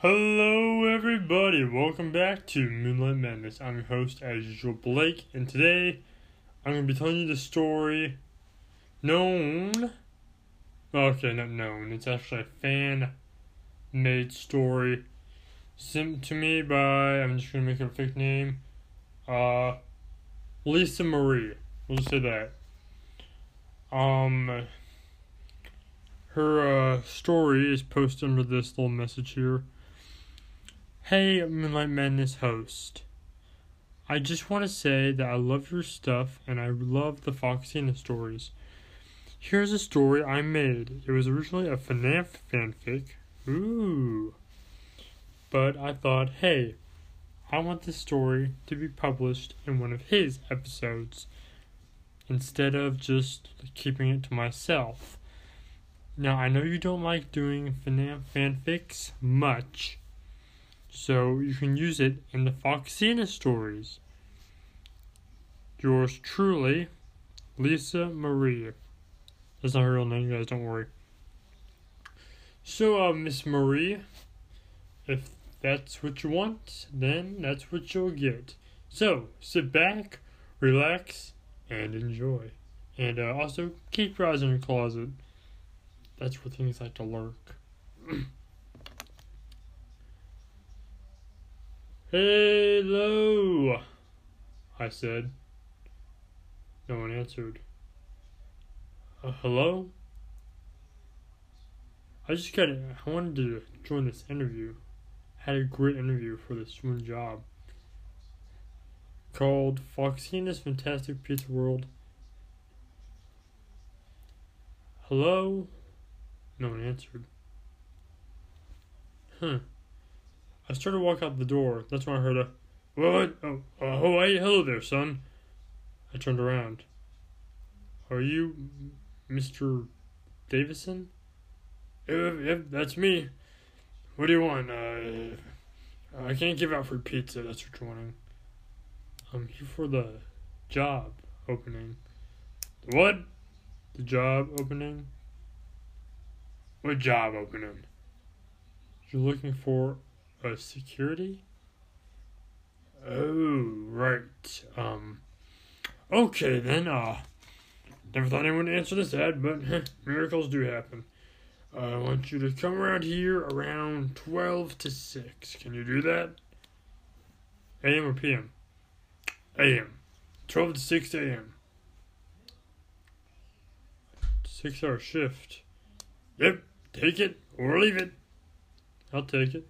Hello, everybody. Welcome back to Moonlight Madness. I'm your host, as usual, Blake, and today I'm going to be telling you the story known. Okay, not known. It's actually a fan made story sent to me by. I'm just going to make it a fake name. Uh, Lisa Marie. We'll just say that. Um, her uh, story is posted under this little message here. Hey, Moonlight Madness host. I just want to say that I love your stuff and I love the Foxina stories. Here's a story I made. It was originally a FNAF fanfic. Ooh. But I thought, hey, I want this story to be published in one of his episodes instead of just keeping it to myself. Now, I know you don't like doing FNAF fanfics much, so you can use it in the Foxina stories. Yours truly, Lisa Marie. That's not her real name, guys, don't worry. So, uh, Miss Marie, if that's what you want, then that's what you'll get. So, sit back, relax, and enjoy. And uh, also, keep your eyes in your closet. That's where things like to lurk. Hello, I said. No one answered. Uh, hello? I just got I wanted to join this interview. I had a great interview for this one job called Foxina's Fantastic Pizza World. Hello? No one answered. Huh. I started to walk out the door. That's when I heard a, What? Oh, oh, hey, hello there, son. I turned around. Are you Mr. Davison? Yep, yep, that's me. What do you want? Uh, I can't give out free pizza, that's what you're wanting. I'm here for the job opening. What? The job opening? What job opening? You're looking for a security? Oh, right. Um, okay then, uh, never thought anyone would answer this ad, but miracles do happen. Uh, I want you to come around here around 12 to 6. Can you do that? AM or PM? AM. 12 to 6 AM. Six hour shift. Yep, take it or leave it. I'll take it.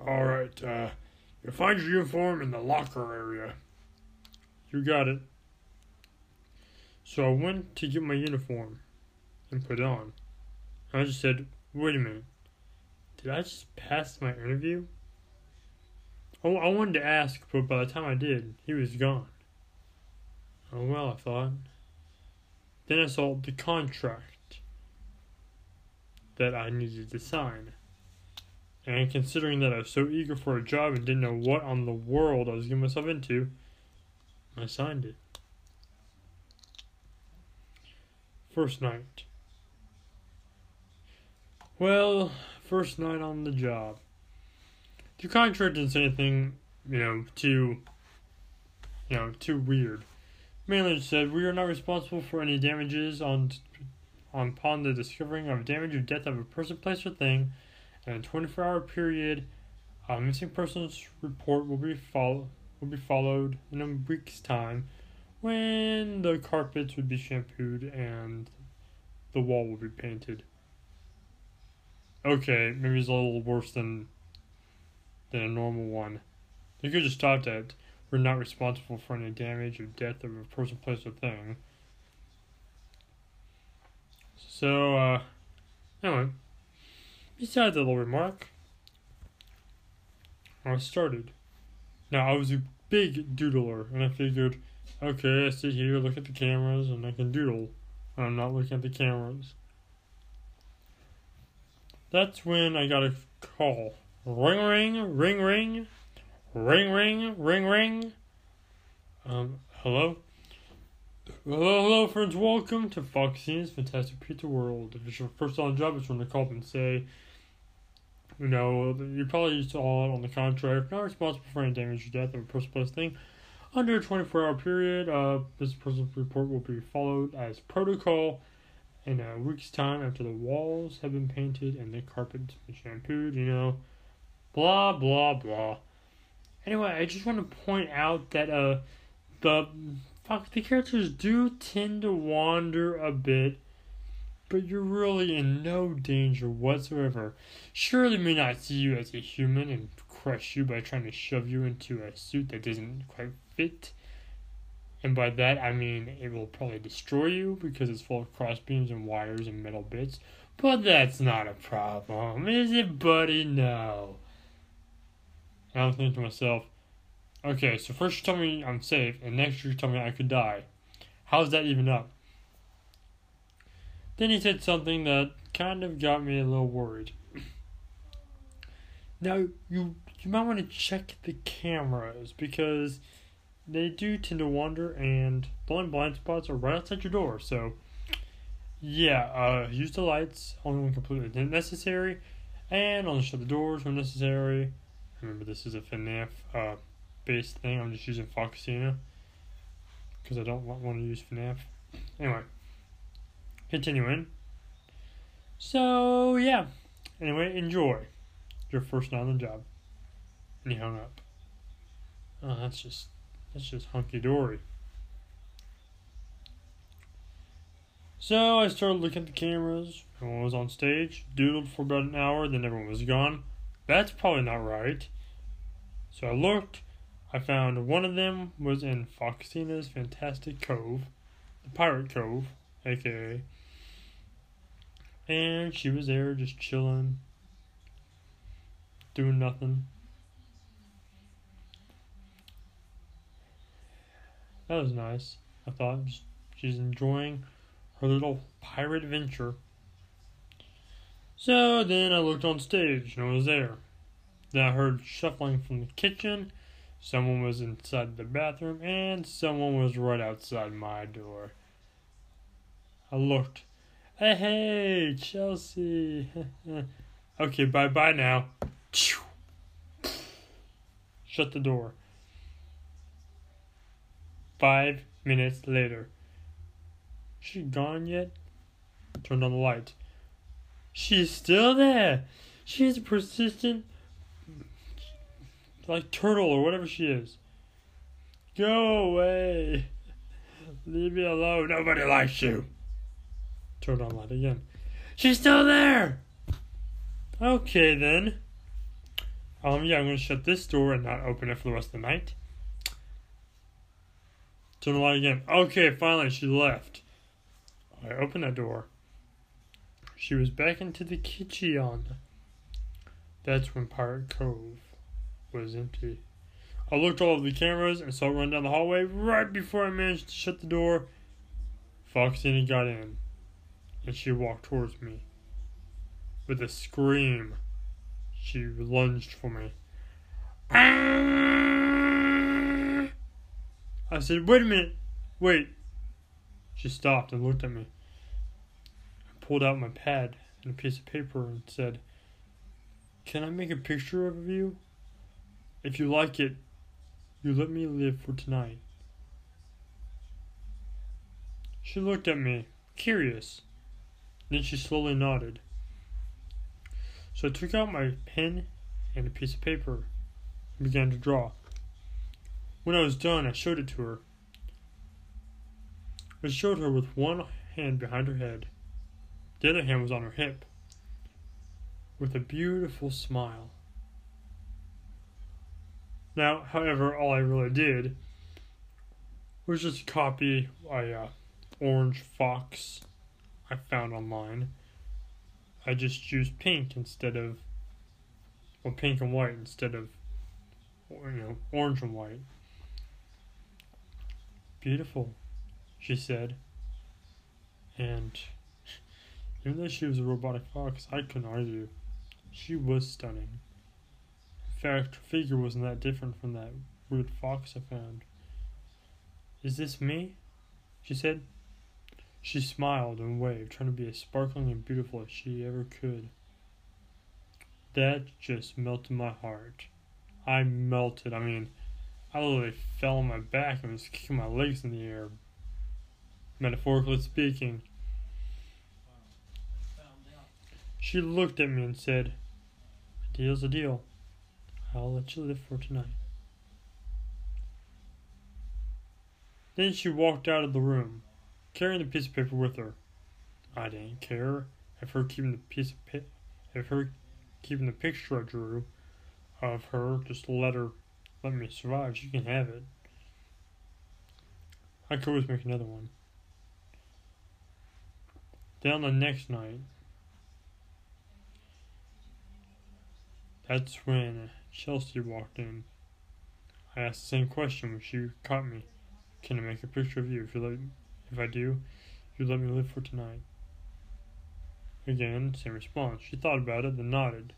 Alright, uh, you'll find your uniform in the locker area. You got it. So I went to get my uniform and put it on. I just said, wait a minute. Did I just pass my interview? Oh, I wanted to ask, but by the time I did, he was gone. Oh well, I thought. Then I saw the contract that I needed to sign. And considering that I was so eager for a job and didn't know what on the world I was getting myself into, I signed it. First night. Well, first night on the job. The contract didn't say anything, you know, too, you know, too weird. Mainly said we are not responsible for any damages on, on upon the discovering of damage or death of a person, place, or thing in a 24 hour period, a missing persons report will be follow will be followed in a week's time when the carpets would be shampooed and the wall will be painted. Okay, maybe it's a little worse than than a normal one. You could just stop that. We're not responsible for any damage or death of a person, place, or thing. So, uh, anyway. Besides that little remark, I started. Now, I was a big doodler, and I figured, okay, I sit here, look at the cameras, and I can doodle. I'm not looking at the cameras. That's when I got a call. Ring, ring, ring, ring, ring, ring, ring, ring. Um, hello? Hello, hello, friends. Welcome to Foxina's Fantastic Pizza World. If it's your first on the job, it's when they call up and say, You know, you probably saw on the contract. Not responsible for any damage or death of a person plus thing. Under a 24 hour period, uh, this person's report will be followed as protocol in a week's time after the walls have been painted and the carpets been shampooed, you know. Blah, blah, blah. Anyway, I just want to point out that, uh, the, fuck, the characters do tend to wander a bit but you're really in no danger whatsoever. Sure, they may not see you as a human and crush you by trying to shove you into a suit that doesn't quite fit. And by that, I mean it will probably destroy you because it's full of crossbeams and wires and metal bits. But that's not a problem, is it, buddy? No. And I'm thinking to myself, okay, so first you tell me I'm safe, and next you tell me I could die. How's that even up? Then he said something that kind of got me a little worried. now you you might want to check the cameras because they do tend to wander and only blind spots are right outside your door. So yeah, uh, use the lights only when completely necessary, and only shut the doors when necessary. Remember, this is a FNAF uh, based thing. I'm just using Foxina because I don't want, want to use FNAF. Anyway. Continuing. So, yeah. Anyway, enjoy your first night on the job. And he hung up. Oh, that's just, that's just hunky dory. So I started looking at the cameras. Everyone was on stage, doodled for about an hour, then everyone was gone. That's probably not right. So I looked. I found one of them was in Foxina's Fantastic Cove, the Pirate Cove, aka and she was there just chilling, doing nothing. That was nice. I thought she's enjoying her little pirate adventure. So then I looked on stage, no one was there. Then I heard shuffling from the kitchen. Someone was inside the bathroom, and someone was right outside my door. I looked. Hey, hey, Chelsea. okay, bye bye now. Shut the door. Five minutes later. She gone yet? Turned on the light. She's still there. She's a persistent, like turtle or whatever she is. Go away. Leave me alone. Nobody likes you. Turned on light again. She's still there! Okay then. Um, yeah, I'm gonna shut this door and not open it for the rest of the night. Turn the light again. Okay, finally, she left. I opened that door. She was back into the kitchen. That's when Pirate Cove was empty. I looked all over the cameras and saw it run down the hallway right before I managed to shut the door. Foxy got in and she walked towards me. With a scream, she lunged for me. I said, Wait a minute! Wait! She stopped and looked at me. I pulled out my pad and a piece of paper and said, Can I make a picture of you? If you like it, you let me live for tonight. She looked at me, curious. Then she slowly nodded. So I took out my pen and a piece of paper and began to draw. When I was done, I showed it to her. I showed her with one hand behind her head. The other hand was on her hip, with a beautiful smile. Now, however, all I really did was just copy a uh, orange fox I found online. I just used pink instead of, well, pink and white instead of, you know, orange and white. Beautiful, she said. And even though she was a robotic fox, I couldn't argue. She was stunning. In fact, her figure wasn't that different from that weird fox I found. Is this me? She said. She smiled and waved, trying to be as sparkling and beautiful as she ever could. That just melted my heart. I melted. I mean, I literally fell on my back and was kicking my legs in the air. Metaphorically speaking. She looked at me and said, A deal's a deal. I'll let you live for tonight. Then she walked out of the room, carrying the piece of paper with her. I didn't care if her keeping the piece of pa- if her keeping the picture I drew of her just let her let me survive. She can have it. I could always make another one. Then the next night, that's when Chelsea walked in. I asked the same question when she caught me. Can I make a picture of you? If you let, if I do, you let me live for tonight. Again, same response. She thought about it, then nodded.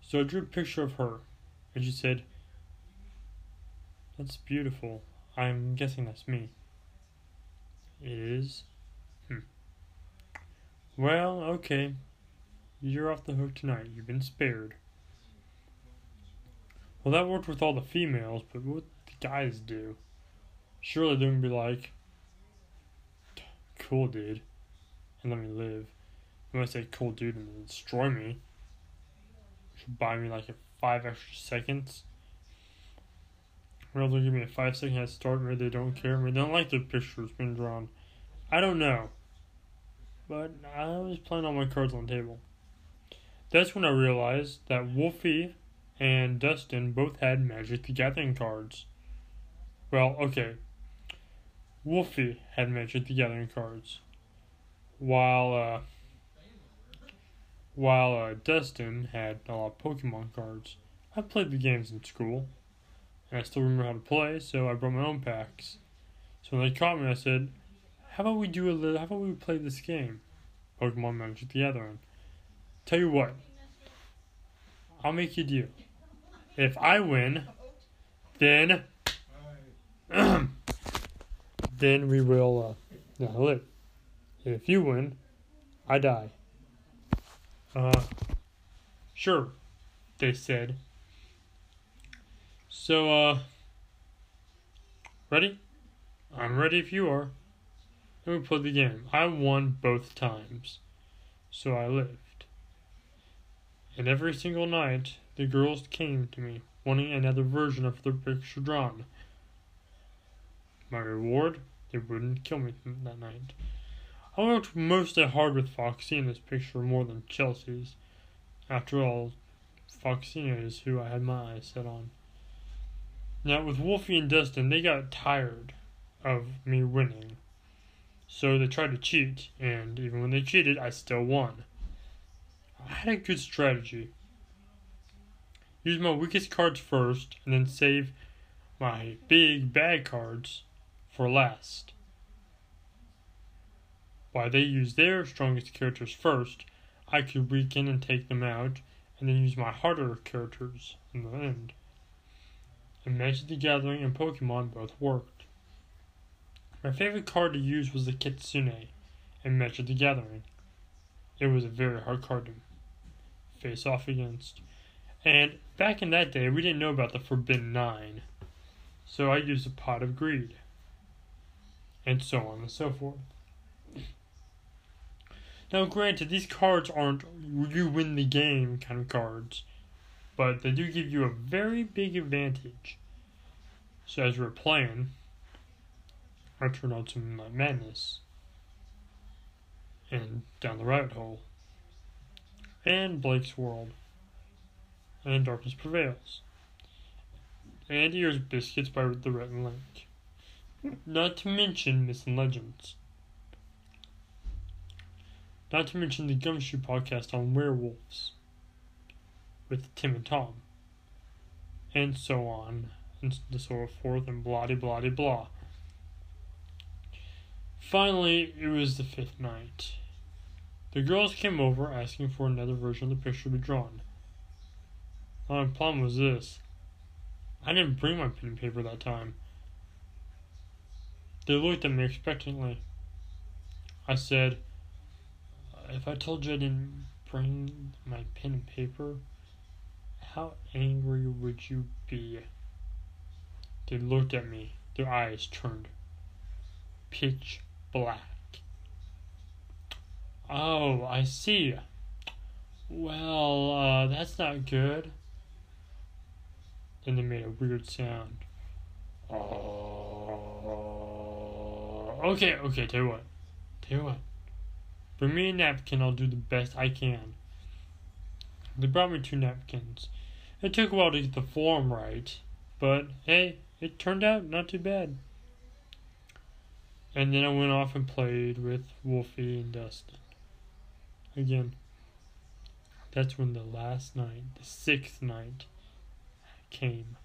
So I drew a picture of her, and she said, That's beautiful. I'm guessing that's me. It is? Hmm. Well, okay. You're off the hook tonight. You've been spared. Well, that worked with all the females, but what the guys do? Surely they're gonna be like, cool, dude, and let me live. When I say cool, dude, and destroy me, should buy me like five extra seconds. Well, they'll give me a five second head start. Maybe they don't care. Maybe they don't like the pictures being drawn. I don't know. But I was playing all my cards on the table. That's when I realized that Wolfie and Dustin both had Magic the Gathering cards. Well, okay. Wolfie had Magic the Gathering cards, while uh, while uh, Dustin had a lot of Pokemon cards. I played the games in school, and I still remember how to play, so I brought my own packs. So when they caught me, I said, "How about we do a little? How about we play this game, Pokemon Magic the Gathering?" Tell you what, I'll make you a deal. If I win, then then we will uh, now live. If you win, I die. Uh, sure, they said. So, uh, ready? I'm ready if you are. Let me play the game. I won both times, so I lived. And every single night, the girls came to me, wanting another version of their picture drawn. My reward? They wouldn't kill me that night. I worked mostly hard with Foxy in this picture more than Chelsea's. After all, Foxy is who I had my eyes set on. Now, with Wolfie and Dustin, they got tired of me winning. So they tried to cheat, and even when they cheated, I still won. I had a good strategy. Use my weakest cards first, and then save my big bad cards for last. Why they use their strongest characters first, I could weaken and take them out, and then use my harder characters in the end. And Magic the Gathering and Pokemon both worked. My favorite card to use was the Kitsune in Magic the Gathering. It was a very hard card to face off against. And back in that day, we didn't know about the Forbidden Nine. So I used a Pot of Greed. And so on and so forth. Now, granted, these cards aren't you win the game kind of cards, but they do give you a very big advantage. So as we're playing, I turn on some uh, madness and down the rabbit hole, and Blake's world, and darkness prevails, and Ears Biscuits by the Rhett and Link. Not to mention Missing Legends. Not to mention the Gumshoe podcast on werewolves with Tim and Tom. And so on, and so forth, and blah blah blah blah. Finally, it was the fifth night. The girls came over asking for another version of the picture to be drawn. My problem was this I didn't bring my pen and paper that time. They looked at me expectantly. I said, if I told you I didn't bring my pen and paper, how angry would you be? They looked at me, their eyes turned pitch black. Oh, I see. Well, uh, that's not good. Then they made a weird sound. Oh. Okay, okay, tell you what. Tell you what. Bring me a napkin, I'll do the best I can. They brought me two napkins. It took a while to get the form right, but hey, it turned out not too bad. And then I went off and played with Wolfie and Dustin. Again. That's when the last night, the sixth night, came.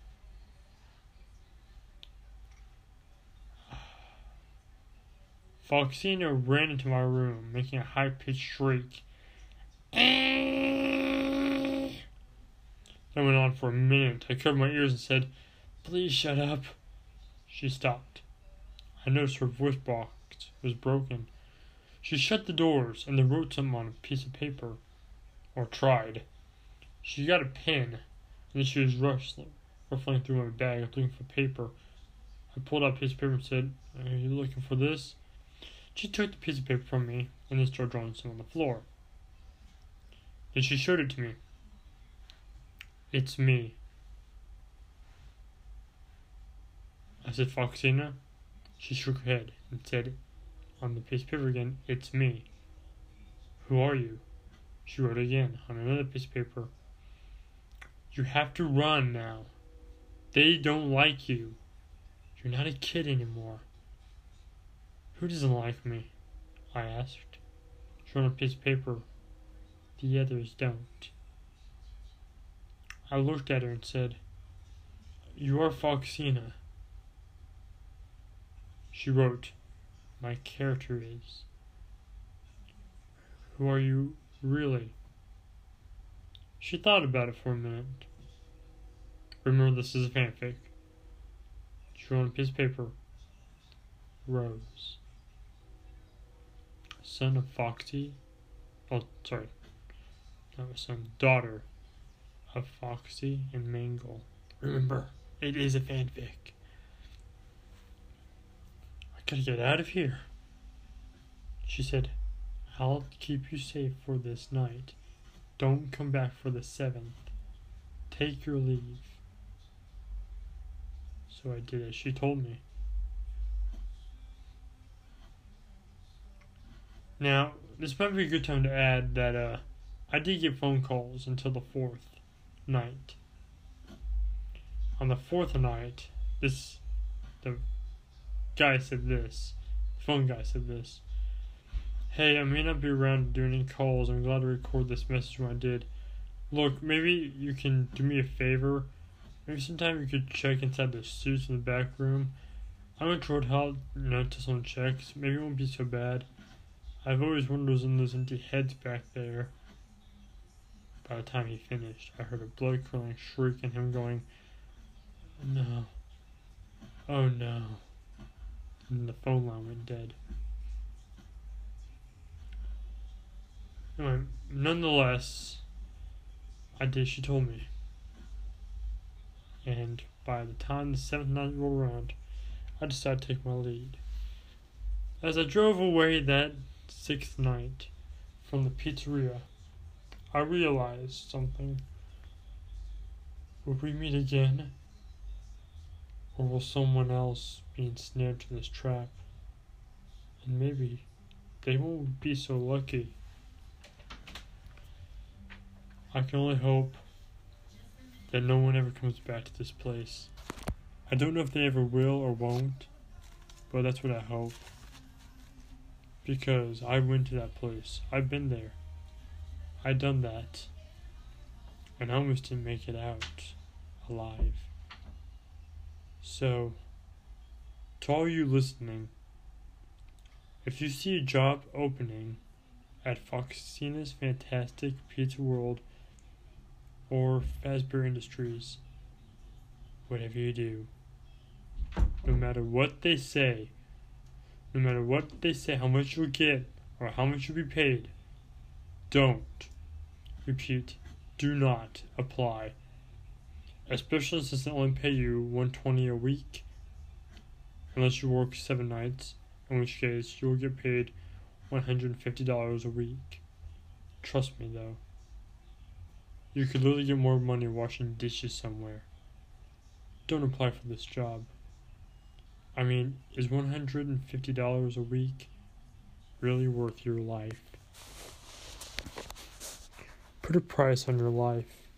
Foxina ran into my room, making a high pitched shriek. That went on for a minute. I covered my ears and said, Please shut up. She stopped. I noticed her voice box was broken. She shut the doors and then wrote something on a piece of paper. Or tried. She got a pen, and then she was rustling, ruffling through my bag looking for paper. I pulled out a piece of paper and said, Are you looking for this? She took the piece of paper from me and then started drawing some on the floor. Then she showed it to me. It's me. I said, Foxina. She shook her head and said on the piece of paper again, It's me. Who are you? She wrote again on another piece of paper. You have to run now. They don't like you. You're not a kid anymore. Who doesn't like me? I asked. On a piece of paper. The others don't. I looked at her and said, You are Foxina. She wrote, My character is. Who are you really? She thought about it for a minute. Remember, this is a fanfic. She on a piece of paper, Rose. Son of Foxy. Oh, sorry. That was son, daughter of Foxy and Mangle. Remember, it is a fanfic. I gotta get out of here. She said, I'll keep you safe for this night. Don't come back for the seventh. Take your leave. So I did as she told me. Now, this might be a good time to add that uh, I did get phone calls until the fourth night. On the fourth night, this the guy said this. The phone guy said this. Hey, I may not be around to do any calls. I'm glad to record this message when I did. Look, maybe you can do me a favor. Maybe sometime you could check inside the suits in the back room. I went to hotel, you know, to someone checks. Maybe it won't be so bad. I've always wondered in those empty heads back there. By the time he finished, I heard a blood curdling shriek and him going, No. Oh no and the phone line went dead. Anyway, nonetheless, I did. She told me, and by the time the seventh night rolled around, I decided to take my lead. As I drove away that sixth night from the pizzeria, I realized something. Will we meet again? Or will someone else be ensnared to this trap? And maybe they won't be so lucky. I can only hope that no one ever comes back to this place. I don't know if they ever will or won't, but that's what I hope. Because I went to that place. I've been there. I done that. And I almost didn't make it out alive. So, to all you listening, if you see a job opening at Foxina's Fantastic Pizza World or Fazbear Industries, whatever you do, no matter what they say, no matter what they say, how much you'll get or how much you'll be paid, don't Repeat, do not apply. Especially since they only pay you 120 a week unless you work 7 nights, in which case you'll get paid $150 a week. Trust me though. You could literally get more money washing dishes somewhere. Don't apply for this job. I mean, is $150 a week really worth your life? Put a price on your life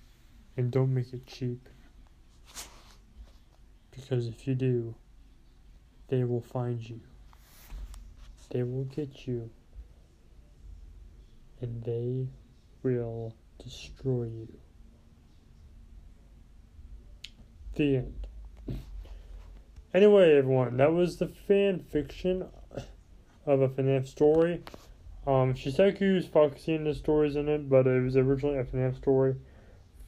and don't make it cheap. Because if you do, they will find you. They will get you. And they will destroy you. The end. Anyway, everyone, that was the fan fiction of a FNAF story. Um, Shiseiku's Foxina stories in it, but it was originally a FNAF story.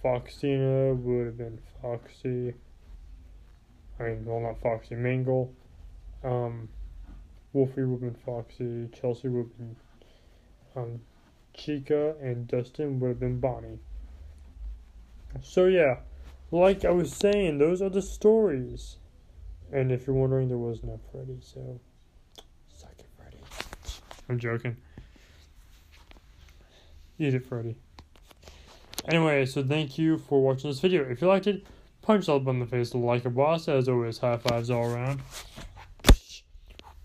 Foxina would have been Foxy. I mean, well, not Foxy, Mangle. Um, Wolfie would have been Foxy. Chelsea would have been um, Chica. And Dustin would have been Bonnie. So, yeah, like I was saying, those are the stories. And if you're wondering, there was no Freddy, so suck it, Freddy. I'm joking. Eat it, Freddy. Anyway, so thank you for watching this video. If you liked it, punch button in the face like a boss. As always, high fives all around.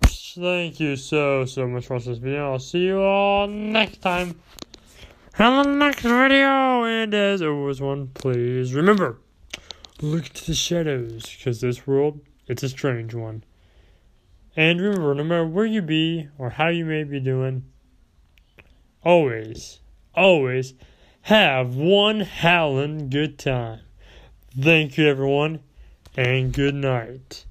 Thank you so, so much for watching this video. I'll see you all next time. On the next video. And as always, one, please remember, look to the shadows, because this world, it's a strange one. And remember, no matter where you be or how you may be doing, always, always have one howling good time. Thank you, everyone, and good night.